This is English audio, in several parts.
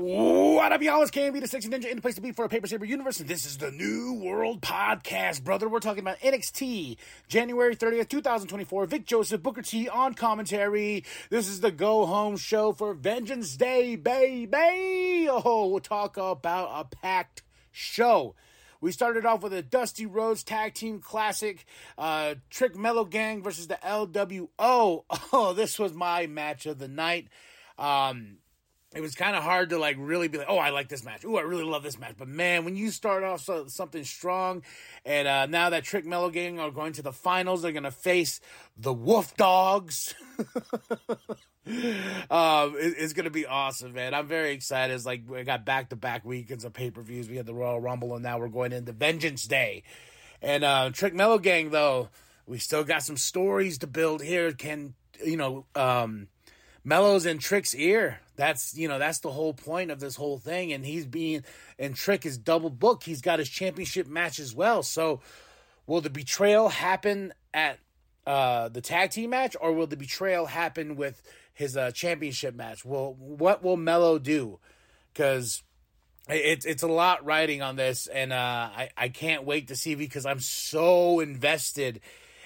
What up, y'all? It's KMB, the Sexy Ninja, in the place to be for a Paper Saber universe, this is the New World Podcast, brother. We're talking about NXT, January 30th, 2024. Vic Joseph, Booker T on commentary. This is the go home show for Vengeance Day, baby. Oh, we'll talk about a packed show. We started off with a Dusty Rhodes Tag Team Classic, uh, Trick Mellow Gang versus the LWO. Oh, this was my match of the night. Um, it was kind of hard to like really be like, oh, I like this match. Oh, I really love this match. But man, when you start off so, something strong, and uh, now that Trick Mellow Gang are going to the finals, they're gonna face the Wolf Dogs. um, it, it's gonna be awesome, man. I'm very excited. It's like we got back to back weekends of pay per views. We had the Royal Rumble, and now we're going into Vengeance Day. And uh, Trick Mellow Gang, though, we still got some stories to build here. Can you know? Um, Mello's in Trick's ear. That's you know that's the whole point of this whole thing, and he's being and Trick is double booked. He's got his championship match as well. So, will the betrayal happen at uh, the tag team match, or will the betrayal happen with his uh, championship match? Will what will Mello do? Because it's it's a lot riding on this, and uh, I I can't wait to see because I'm so invested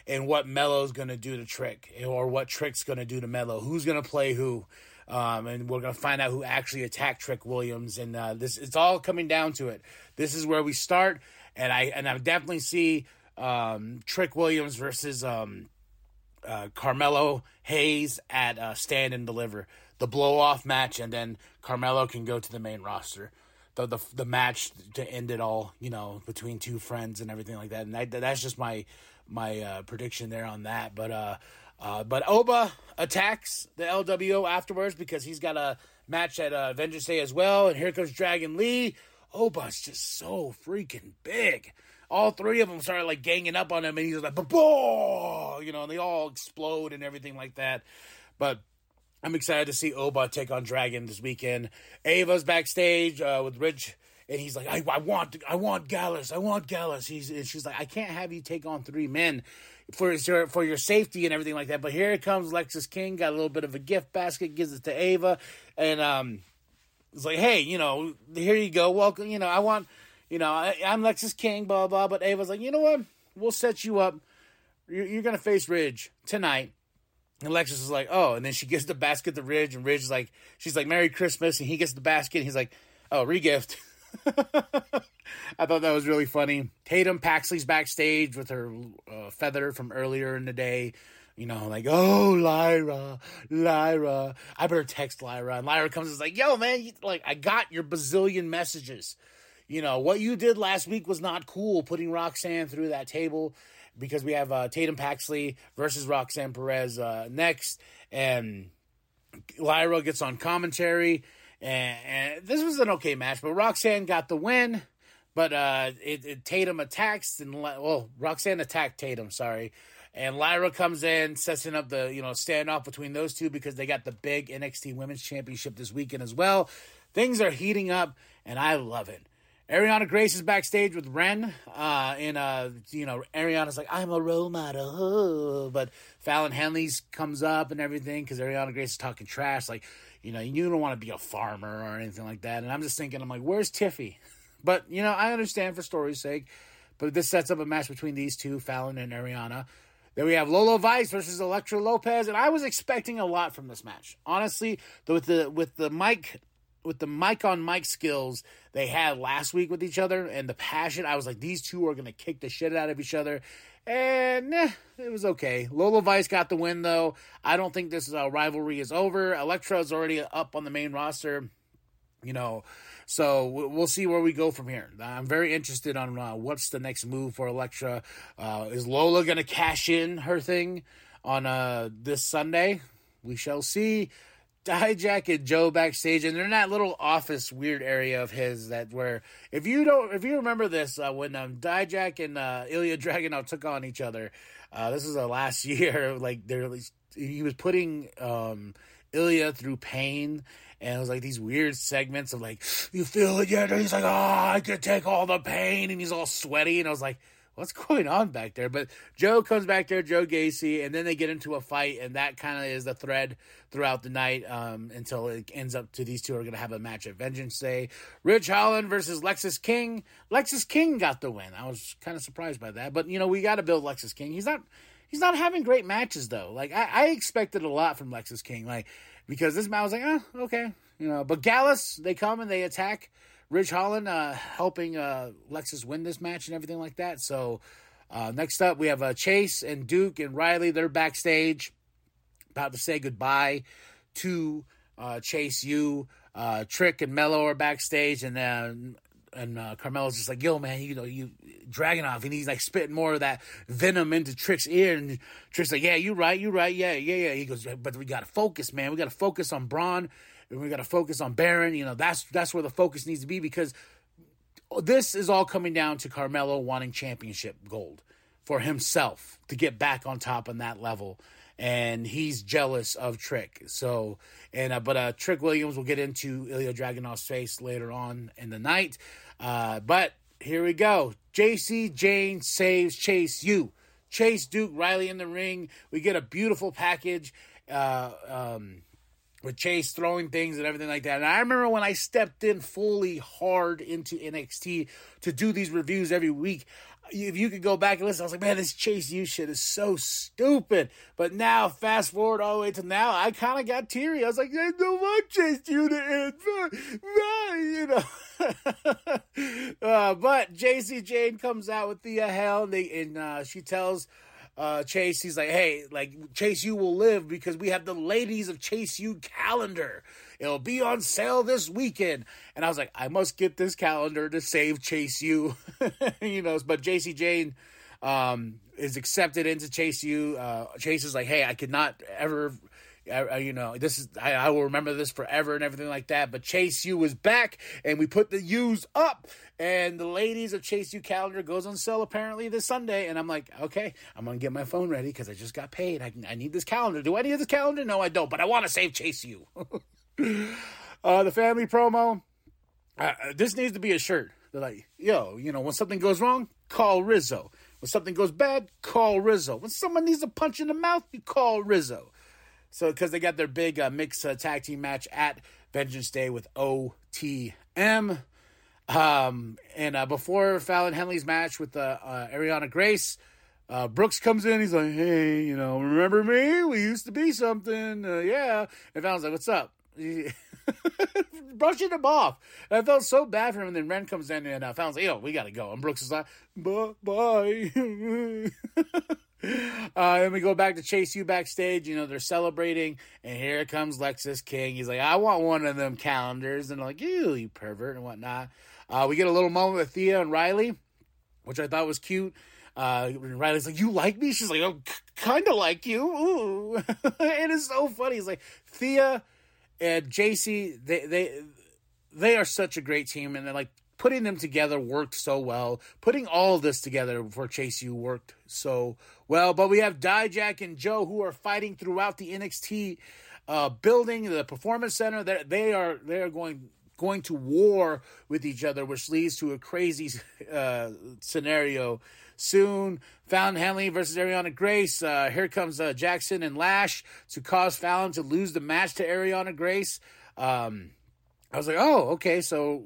in what Mello's going to do to Trick or what Trick's going to do to Mello. Who's going to play who? Um, and we're going to find out who actually attacked Trick Williams. And uh, this it's all coming down to it. This is where we start, and I and I definitely see um, Trick Williams versus um, uh, Carmelo Hayes at uh, Stand and Deliver, the blow off match, and then Carmelo can go to the main roster. The, the the match to end it all, you know, between two friends and everything like that. And that, that's just my my uh, prediction there on that. But uh, uh, but Oba attacks the LWO afterwards because he's got a match at uh, Vengeance Day as well. And here comes Dragon Lee. Oba's just so freaking big. All three of them started like ganging up on him, and he's like, "Boom!" You know, and they all explode and everything like that. But I'm excited to see Oba take on Dragon this weekend. Ava's backstage uh, with Ridge and he's like, I, I want, I want Gallus, I want Gallus. He's, and she's like, I can't have you take on three men for your, for your safety and everything like that. But here comes Lexis King, got a little bit of a gift basket, gives it to Ava, and um, it's like, hey, you know, here you go, welcome. You know, I want, you know, I, am Lexis King, blah blah. But Ava's like, you know what? We'll set you up. You're, you're gonna face Ridge tonight. And Lexis is like, oh, and then she gives the basket to Ridge, and Ridge is like, she's like, Merry Christmas, and he gets the basket, and he's like, oh, regift. I thought that was really funny. Tatum Paxley's backstage with her uh, feather from earlier in the day. You know, like, oh, Lyra, Lyra. I better text Lyra. And Lyra comes and is like, yo, man, you, like, I got your bazillion messages. You know, what you did last week was not cool, putting Roxanne through that table because we have uh, Tatum Paxley versus Roxanne Perez uh, next. And Lyra gets on commentary and, this was an okay match, but Roxanne got the win. But uh, it, it, Tatum attacks and well, Roxanne attacked Tatum. Sorry, and Lyra comes in, setting up the you know standoff between those two because they got the big NXT Women's Championship this weekend as well. Things are heating up, and I love it. Arianna Grace is backstage with Wren, uh, and uh, you know Arianna's like, "I'm a role model," but Fallon Henley's comes up and everything because Arianna Grace is talking trash, like, you know, you don't want to be a farmer or anything like that. And I'm just thinking, I'm like, where's Tiffy? But, you know, I understand for story's sake. But this sets up a match between these two, Fallon and Arianna. Then we have Lola Vice versus Elektra Lopez, and I was expecting a lot from this match. Honestly, with the with the mic with the mic on mic skills they had last week with each other and the passion, I was like, these two are gonna kick the shit out of each other. And eh, it was okay. Lola Vice got the win though. I don't think this is uh, rivalry is over. Elektra is already up on the main roster. You know, so we'll see where we go from here. I'm very interested on uh, what's the next move for Elektra. Uh, is Lola going to cash in her thing on uh, this Sunday? We shall see. Dijak and Joe backstage, and they're in that little office weird area of his that where if you don't if you remember this uh, when um, Dijak and uh, Ilya Dragunov took on each other, uh, this is the last year like they're he was putting um, Ilya through pain. And it was like these weird segments of like, you feel it yet? And he's like, oh, I can take all the pain. And he's all sweaty. And I was like, what's going on back there? But Joe comes back there, Joe Gacy, and then they get into a fight, and that kind of is the thread throughout the night um, until it ends up to these two are going to have a match at Vengeance Day. Ridge Holland versus Lexis King. Lexis King got the win. I was kind of surprised by that, but you know we got to build Lexis King. He's not. He's not having great matches though. Like I, I expected a lot from Lexis King, like because this man was like, oh, okay, you know. But Gallus, they come and they attack Ridge Holland uh, helping uh, Lexis win this match and everything like that. So uh, next up, we have uh, Chase and Duke and Riley. They're backstage, about to say goodbye to uh, Chase U. Uh, Trick and Mello are backstage, and then and uh, Carmelo's just like, "Yo, man, you know, you Dragunov," and he's like spitting more of that venom into Trick's ear, and Trick's like, "Yeah, you right, you right, yeah, yeah, yeah." He goes, "But we gotta focus, man. We gotta focus on Bron." We got to focus on Baron. You know, that's that's where the focus needs to be because this is all coming down to Carmelo wanting championship gold for himself to get back on top on that level. And he's jealous of Trick. So, and uh, but uh, Trick Williams will get into Ilya Dragunov's face later on in the night. Uh, but here we go. Jacy Jayne saves Chase U. Chase Duke Riley in the ring. We get a beautiful package. Uh, um, with Chase throwing things and everything like that. And I remember when I stepped in fully hard into NXT to do these reviews every week. If you could go back and listen, I was like, man, this Chase U shit is so stupid. But now, fast forward all the way to now, I kind of got teary. I was like, I don't want Chase U to end. You know. uh, but Jacy Jayne comes out with the uh, hell, and, they, and uh, she tells uh, Chase, he's like, hey, like Chase U will live because we have the ladies of Chase U calendar. It'll be on sale this weekend. And I was like, I must get this calendar to save Chase U. you know, but Jacy Jayne um, is accepted into Chase U. Uh, Chase is like, hey, I could not ever uh, you know, this is I, I, will remember this forever and everything like that. But Chase U is back, and we put the U's up, and the ladies of Chase U calendar goes on sale apparently this Sunday. And I'm like, okay, I'm gonna get my phone ready because I just got paid. I, I need this calendar. Do I need this calendar? No, I don't. But I want to save Chase U. uh, the family promo. Uh, this needs to be a shirt. They're like, yo, you know, when something goes wrong, call Rizzo. When something goes bad, call Rizzo. When someone needs a punch in the mouth, you call Rizzo. So, because they got their big uh, mixed uh, tag team match at Vengeance Day with OTM. Um, and uh, before Fallon Henley's match with uh, uh, Arianna Grace, uh, Brooks comes in. He's like, "Hey, you know, remember me? We used to be something, yeah." And Fallon's like, "What's up?" Brushing him off. And I felt so bad for him. And then Wren comes in and uh, Fallon's like, "Yo, we gotta go." And Brooks is like, "Bye, bye." Uh, then we go back to Chase U backstage. You know, they're celebrating, and here comes Lexis King. He's like, I want one of them calendars. And I'm like, you, you pervert, and whatnot. Uh, we get a little moment with Thea and Riley, which I thought was cute. Uh, Riley's like, "You like me?" She's like, "Oh, kind of like you." Ooh, it is so funny. He's like Thea and Jacy, They they they are such a great team, and they're like putting them together worked so well. Putting all this together for Chase U worked so well. But we have Dijak and Joe who are fighting throughout the NXT uh, building, the Performance Center. They're, they are they are going going to war with each other, which leads to a crazy uh, scenario soon. Fallon Henley versus Arianna Grace. Uh, here comes uh, Jackson and Lash to cause Fallon to lose the match to Arianna Grace. Um, I was like, oh, okay, so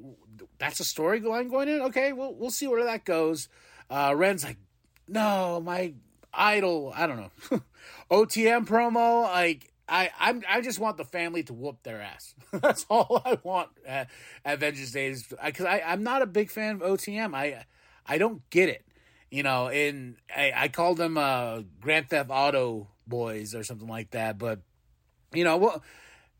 that's a storyline going in. Okay, we'll we'll see where that goes. Uh, Wren's like, no, my idol. I don't know. OTM promo, like I, I'm, I just want the family to whoop their ass. That's all I want at, at Vengeance Days because I, I, am not a big fan of OTM. I, I don't get it. You know, and I, I call them uh, Grand Theft Auto boys or something like that. But you know, well,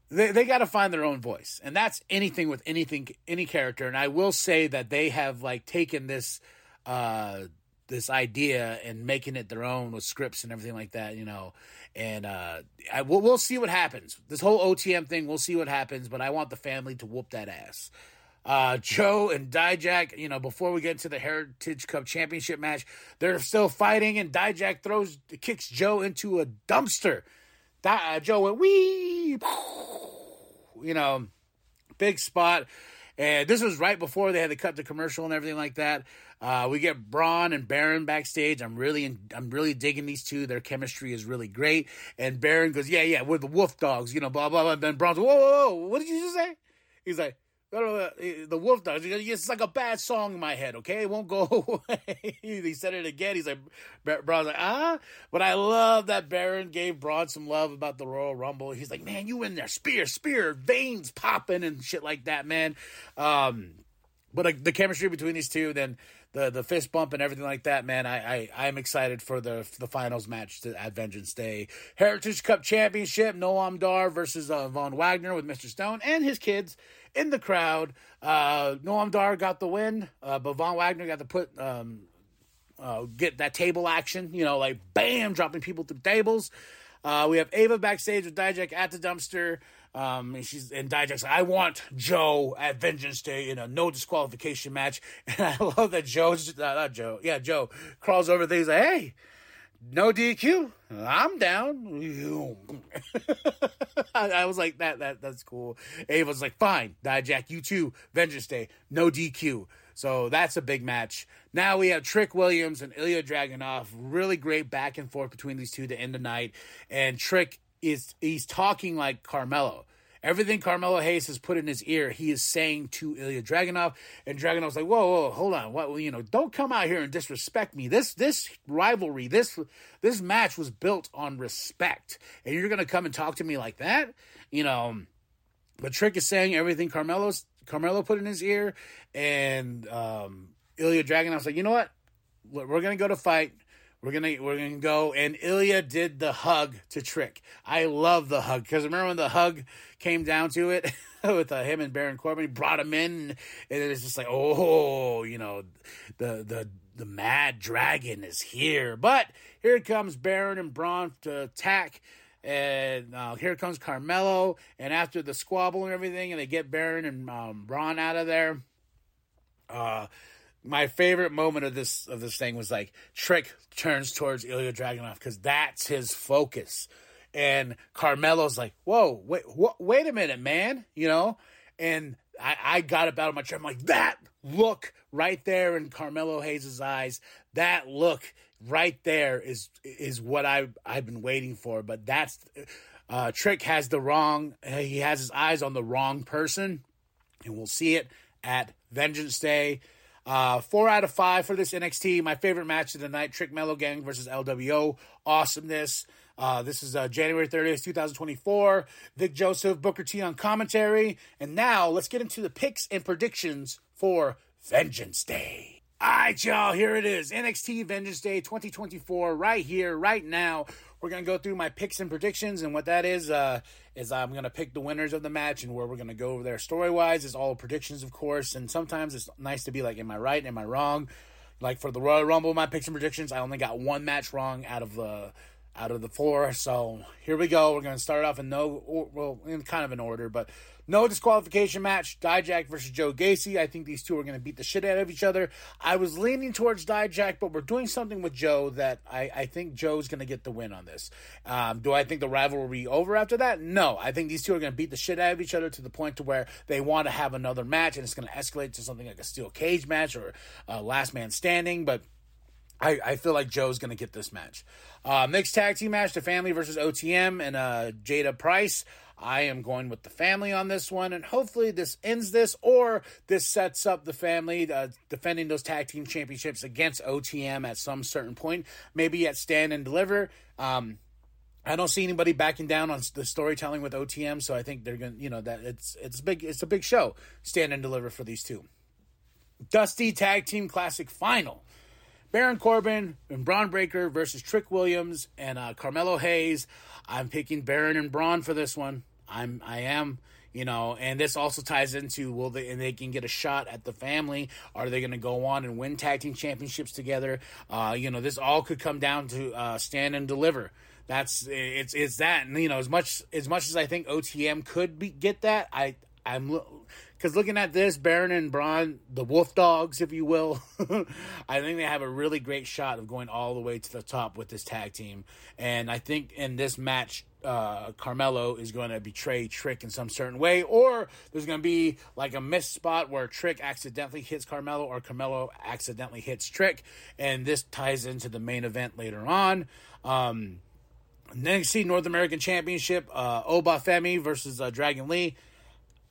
they they got to find their own voice, and that's anything with anything, any character. And I will say that they have like taken this. Uh, this idea and making it their own with scripts and everything like that, you know. And uh, I, we'll, we'll see what happens. This whole OTM thing, we'll see what happens. But I want the family to whoop that ass. Uh, Joe and Dijak, you know, before we get into the Heritage Cup Championship match, they're still fighting, and Dijak throws, kicks Joe into a dumpster. uh, Joe went wee, you know, big spot. And this was right before they had to cut the commercial and everything like that. Uh, we get Bron and Baron backstage. I'm really, in, I'm really digging these two. Their chemistry is really great. And Baron goes, "Yeah, yeah, we're the Wolf Dogs," you know, blah blah blah. And then Bron's, "Whoa, whoa, whoa, what did you just say?" He's like, the Wolf Dogs. It's like a bad song in my head, okay? It won't go away. he said it again. He's like, Bron's like, ah. But I love that Baron gave Bron some love about the Royal Rumble. He's like, man, you in there, spear, spear, veins popping and shit like that, man. Um, but uh, the chemistry between these two, then the the fist bump and everything like that, man. I I am excited for the the finals match to, at Vengeance Day. Heritage Cup Championship, Noam Dar versus uh, Von Wagner with Mr. Stone and his kids in the crowd. Uh, Noam Dar got the win, uh, but Von Wagner got to put um, uh, get that table action. You know, like bam, dropping people through tables. Uh, we have Ava backstage with Dijak at the dumpster. Um, and she's and Dijak's I want Joe at Vengeance Day in a no disqualification match. And I love that Joe's uh, not Joe, yeah, Joe crawls over. He's like, Hey, no DQ. I'm down. I, was like, that that that's cool. Ava's like, fine, Dijak, you too. Vengeance Day, no DQ. So that's a big match. Now we have Trick Williams and Ilya Dragunov. Really great back and forth between these two to end the night. And Trick is he's talking like Carmelo. Everything Carmelo Hayes has put in his ear, he is saying to Ilya Dragunov, and Dragunov's like, "Whoa, whoa, hold on, what? You know, don't come out here and disrespect me. This this rivalry, this this match was built on respect, and you're gonna come and talk to me like that, you know." But Trick is saying everything Carmelo's Carmelo put in his ear, and um, Ilya Dragunov's like, "You know what? We're gonna go to fight." We're gonna we're gonna go and Ilya did the hug to Trick. I love the hug because remember when the hug came down to it with uh, him and Baron Corbin, he brought him in, and it was just like oh, you know, the the the mad dragon is here. But here comes Baron and Bron to attack. And uh, here comes Carmelo, and after the squabble and everything, and they get Baron and um, Bron out of there. Uh, my favorite moment of this of this thing was like Trick turns towards Ilya Dragunov because that's his focus, and Carmelo's like, "Whoa, wait, wh- wait a minute, man," you know, and I, I got up out of my chair. I'm like, that look right there in Carmelo Hayes' eyes, that look right there is is what I I've been waiting for. But that's uh, Trick has the wrong. He has his eyes on the wrong person, and we'll see it at Vengeance Day. Uh, four out of five for this NXT. My favorite match of the night: Trick Mellow Gang versus LWO. Awesomeness. Uh, this is uh, January 30th, 2024. Vic Joseph, Booker T on commentary. And now let's get into the picks and predictions for Vengeance Day. All right, y'all, here it is NXT Vengeance Day 2024, right here, right now. We're going to go through my picks and predictions. And what that is, uh, is I'm going to pick the winners of the match and where we're going to go over there story wise. Is all predictions, of course. And sometimes it's nice to be like, am I right? Am I wrong? Like for the Royal Rumble, my picks and predictions, I only got one match wrong out of the out of the four. So here we go. We're going to start off in no, well, in kind of an order, but no disqualification match. Dijak versus Joe Gacy. I think these two are going to beat the shit out of each other. I was leaning towards Dijak, but we're doing something with Joe that I, I think Joe's going to get the win on this. Um, do I think the rivalry over after that? No. I think these two are going to beat the shit out of each other to the point to where they want to have another match, and it's going to escalate to something like a steel cage match or last man standing. But I, I feel like Joe's going to get this match. Uh, mixed tag team match: the family versus OTM and uh, Jada Price. I am going with the family on this one, and hopefully this ends this, or this sets up the family uh, defending those tag team championships against OTM at some certain point, maybe at Stand and Deliver. Um, I don't see anybody backing down on the storytelling with OTM, so I think they're gonna, you know, that it's it's big, it's a big show. Stand and Deliver for these two. Dusty Tag Team Classic Final. Baron Corbin and Bron Breakker versus Trick Williams and uh, Carmelo Hayes. I'm picking Baron and Bron for this one. I'm I am you know and this also ties into will they and they can get a shot at the family. Are they going to go on and win tag team championships together? Uh, you know this all could come down to uh, stand and deliver. That's it's it's that and you know as much as much as i think otm could be, get that i i'm because looking at this, Baron and Bron, the Wolf Dogs, if you will, I think they have a really great shot of going all the way to the top with this tag team. And I think in this match, uh, Carmelo is going to betray Trick in some certain way, or there's going to be like a missed spot where Trick accidentally hits Carmelo, or Carmelo accidentally hits Trick, and this ties into the main event later on. Um, NXT North American Championship, uh, Oba Femi versus uh, Dragon Lee.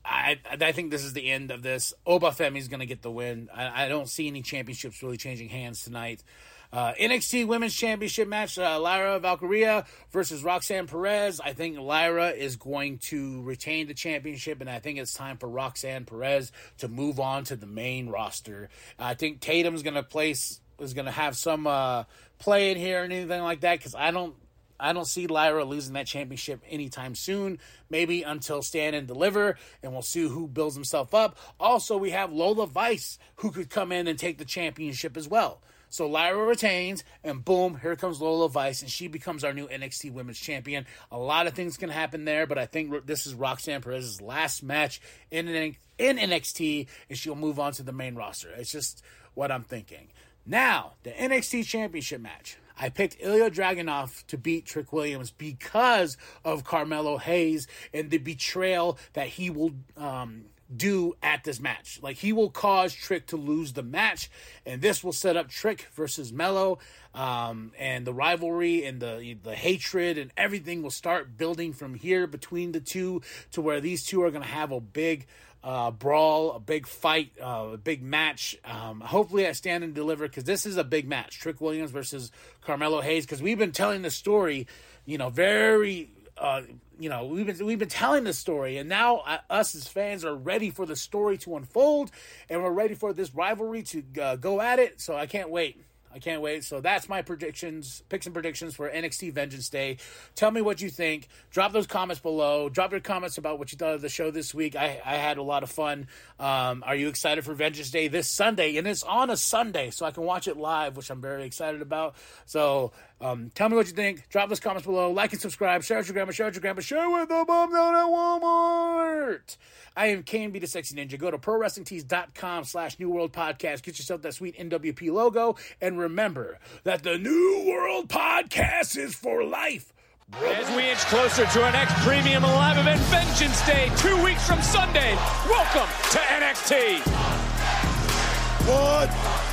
I I think this is the end of this. Oba Femi is going to get the win. I, I don't see any championships really changing hands tonight. Uh, NXT Women's Championship match: uh, Lyra Valkyria versus Roxanne Perez. I think Lyra is going to retain the championship, and I think it's time for Roxanne Perez to move on to the main roster. I think Tatum's going to place is going to have some uh, play in here and anything like that because I don't I don't see Lyra losing that championship anytime soon. Maybe until Stand and Deliver, and we'll see who builds himself up. Also, we have Lola Vice who could come in and take the championship as well. So Lyra retains, and boom, here comes Lola Vice, and she becomes our new NXT Women's Champion. A lot of things can happen there, but I think this is Roxanne Perez's last match in in NXT, and she'll move on to the main roster. It's just what I'm thinking. Now, the NXT Championship match. I picked Ilya Dragunov to beat Trick Williams because of Carmelo Hayes and the betrayal that he will um, do at this match. Like he will cause Trick to lose the match, and this will set up Trick versus Mello, um, and the rivalry and the the hatred and everything will start building from here between the two to where these two are going to have a big. Uh, brawl, a big fight, uh, a big match. Um, hopefully, I stand and deliver because this is a big match. Trick Williams versus Carmelo Hayes. Because we've been telling the story, you know, very uh, you know, we've been we've been telling the story, and now uh, us as fans are ready for the story to unfold, and we're ready for this rivalry to uh, go at it. So I can't wait. I can't wait. So that's my predictions, picks and predictions for NXT Vengeance Day. Tell me what you think. Drop those comments below. Drop your comments about what you thought of the show this week. I, I had a lot of fun. Um, are you excited for Vengeance Day this Sunday? And it's on a Sunday, so I can watch it live, which I'm very excited about. So um, tell me what you think. Drop those comments below. Like and subscribe. Share with your grandma. Share with your grandma. Share with the mom down at Walmart. I am KMB the Sexy Ninja. Go to ProWrestlingTees.com slash New World Podcast. Get yourself that sweet NWP logo. And remember that the New World Podcast is for life. As we inch closer to our next premium live event, Vengeance Day, two weeks from Sunday. Welcome to NXT. One,